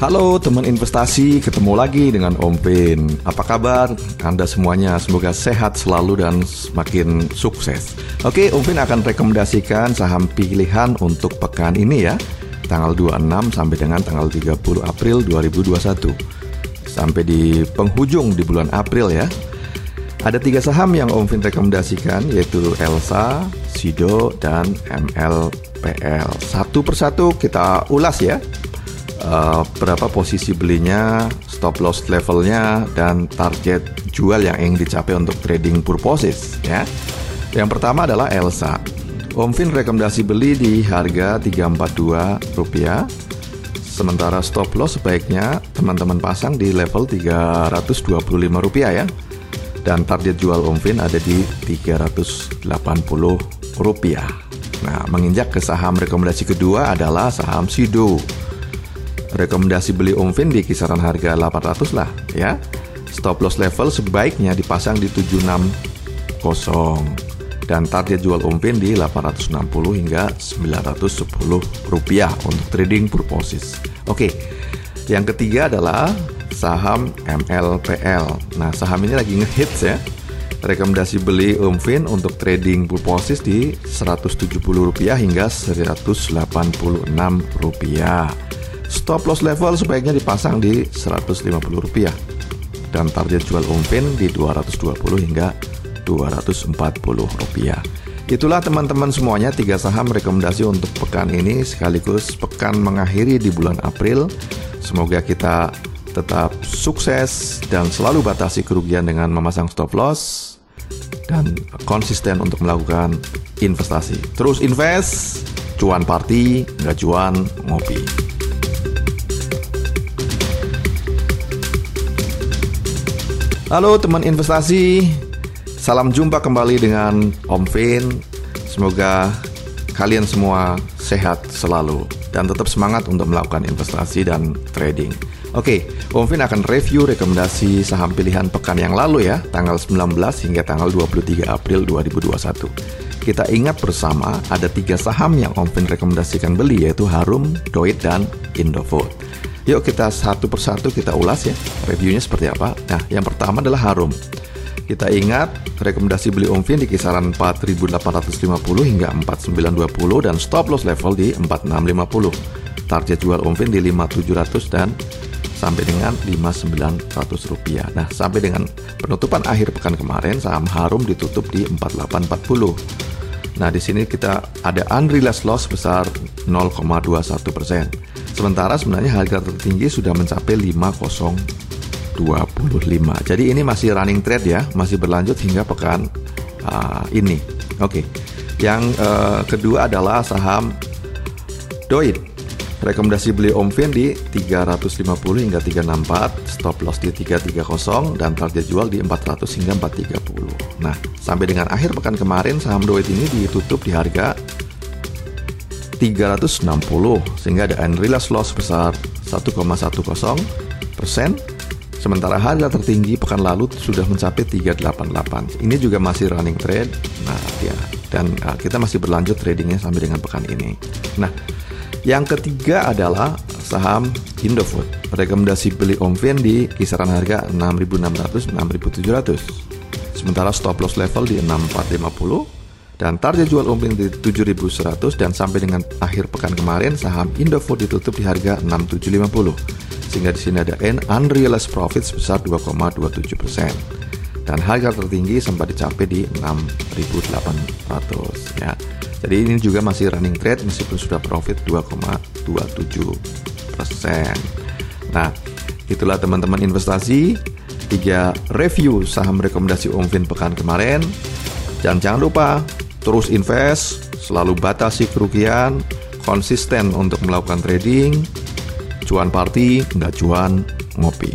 Halo teman investasi, ketemu lagi dengan Om Pin. Apa kabar Anda semuanya? Semoga sehat selalu dan semakin sukses. Oke, Om Pin akan rekomendasikan saham pilihan untuk pekan ini ya. Tanggal 26 sampai dengan tanggal 30 April 2021. Sampai di penghujung di bulan April ya. Ada tiga saham yang Om Vin rekomendasikan yaitu Elsa, Sido, dan MLPL. Satu persatu kita ulas ya uh, berapa posisi belinya, stop loss levelnya, dan target jual yang ingin dicapai untuk trading purposes ya. Yang pertama adalah Elsa. Om Fin rekomendasi beli di harga 342 rupiah. Sementara stop loss sebaiknya teman-teman pasang di level 325 rupiah ya. Dan target jual Om Fin ada di 380 rupiah. Nah, menginjak ke saham rekomendasi kedua adalah saham Sido rekomendasi beli Umfin di kisaran harga 800 lah ya. Stop loss level sebaiknya dipasang di 760 dan target jual Umfin di 860 hingga 910 rupiah untuk trading purposes. Oke. Yang ketiga adalah saham MLPL. Nah, saham ini lagi ngehits ya. Rekomendasi beli Umfin untuk trading purposes di 170 rupiah hingga 186 rupiah. Stop loss level sebaiknya dipasang di Rp150 dan target jual umpin di 220 hingga Rp240. Itulah teman-teman semuanya tiga saham rekomendasi untuk pekan ini sekaligus pekan mengakhiri di bulan April. Semoga kita tetap sukses dan selalu batasi kerugian dengan memasang stop loss dan konsisten untuk melakukan investasi. Terus invest, cuan party, nggak cuan ngopi. Halo teman investasi, salam jumpa kembali dengan Om Vin. Semoga kalian semua sehat selalu dan tetap semangat untuk melakukan investasi dan trading. Oke, Om Vin akan review rekomendasi saham pilihan pekan yang lalu ya, tanggal 19 hingga tanggal 23 April 2021. Kita ingat bersama ada tiga saham yang Om Vin rekomendasikan beli yaitu Harum, Doit, dan Indofood. Yuk kita satu persatu kita ulas ya reviewnya seperti apa. Nah yang pertama adalah Harum. Kita ingat rekomendasi beli Omfin di kisaran 4.850 hingga 4.920 dan stop loss level di 4.650. Target jual Omfin di 5.700 dan sampai dengan 5.900 rupiah. Nah sampai dengan penutupan akhir pekan kemarin saham Harum ditutup di 4.840. Nah di sini kita ada unrealized loss besar 0,21 persen. Sementara sebenarnya harga tertinggi sudah mencapai 5025. Jadi ini masih running trade ya, masih berlanjut hingga pekan uh, ini. Oke. Okay. Yang uh, kedua adalah saham Doit. Rekomendasi beli Omfin di 350 hingga 364, stop loss di 330 dan target jual di 400 hingga 430. Nah, sampai dengan akhir pekan kemarin saham Doit ini ditutup di harga 360 sehingga ada unrealized loss besar 1,10 persen. Sementara harga tertinggi pekan lalu sudah mencapai 388 ini juga masih running trade. Nah ya. Dan uh, kita masih berlanjut tradingnya sampai dengan pekan ini. Nah yang ketiga adalah saham Indofood rekomendasi beli Omfin di kisaran harga 6.600 6.700 sementara stop loss level di 6450 dan target jual umum di 7.100 dan sampai dengan akhir pekan kemarin saham Indofood ditutup di harga 6.750 sehingga di sini ada N unrealized profit sebesar 2,27 persen dan harga tertinggi sempat dicapai di 6.800 ya. Jadi ini juga masih running trade meskipun sudah profit 2,27 persen. Nah, itulah teman-teman investasi tiga review saham rekomendasi Omfin pekan kemarin. Dan jangan lupa Terus invest, selalu batasi kerugian, konsisten untuk melakukan trading, cuan party, nggak cuan ngopi.